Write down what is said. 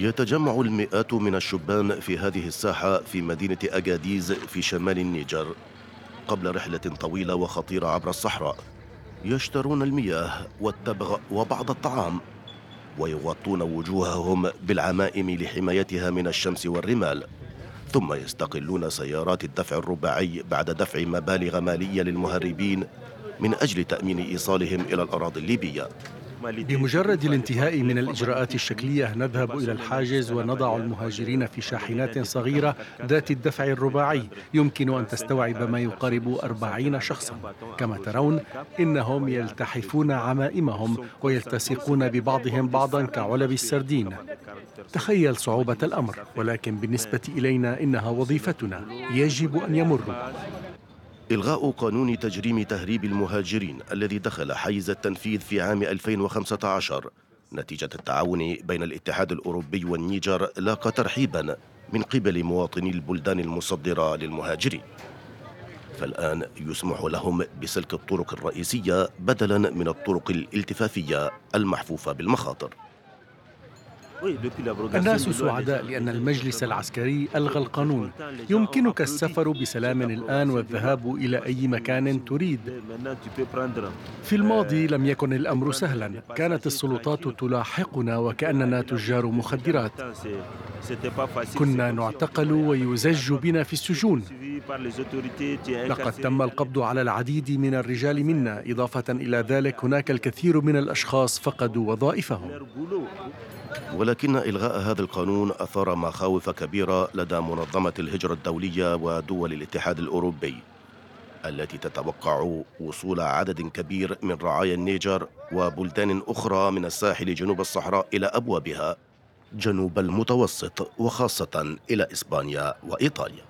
يتجمع المئات من الشبان في هذه الساحة في مدينة أجاديز في شمال النيجر قبل رحلة طويلة وخطيرة عبر الصحراء. يشترون المياه والتبغ وبعض الطعام ويغطون وجوههم بالعمائم لحمايتها من الشمس والرمال. ثم يستقلون سيارات الدفع الرباعي بعد دفع مبالغ مالية للمهربين من أجل تأمين إيصالهم إلى الأراضي الليبية. بمجرد الانتهاء من الإجراءات الشكلية نذهب إلى الحاجز ونضع المهاجرين في شاحنات صغيرة ذات الدفع الرباعي يمكن أن تستوعب ما يقارب أربعين شخصا كما ترون إنهم يلتحفون عمائمهم ويلتصقون ببعضهم بعضا كعلب السردين تخيل صعوبة الأمر ولكن بالنسبة إلينا إنها وظيفتنا يجب أن يمروا إلغاء قانون تجريم تهريب المهاجرين الذي دخل حيز التنفيذ في عام 2015 نتيجة التعاون بين الاتحاد الأوروبي والنيجر لاقى ترحيبا من قبل مواطني البلدان المصدرة للمهاجرين. فالآن يسمح لهم بسلك الطرق الرئيسية بدلا من الطرق الالتفافية المحفوفة بالمخاطر. الناس سعداء لأن المجلس العسكري ألغى القانون يمكنك السفر بسلام الآن والذهاب إلى أي مكان تريد في الماضي لم يكن الأمر سهلا كانت السلطات تلاحقنا وكأننا تجار مخدرات كنا نعتقل ويزج بنا في السجون لقد تم القبض على العديد من الرجال منا إضافة إلى ذلك هناك الكثير من الأشخاص فقدوا وظائفهم ولكن إلغاء هذا القانون أثار مخاوف كبيرة لدى منظمة الهجرة الدولية ودول الاتحاد الأوروبي التي تتوقع وصول عدد كبير من رعايا النيجر وبلدان أخرى من الساحل جنوب الصحراء إلى أبوابها جنوب المتوسط وخاصة إلى إسبانيا وإيطاليا.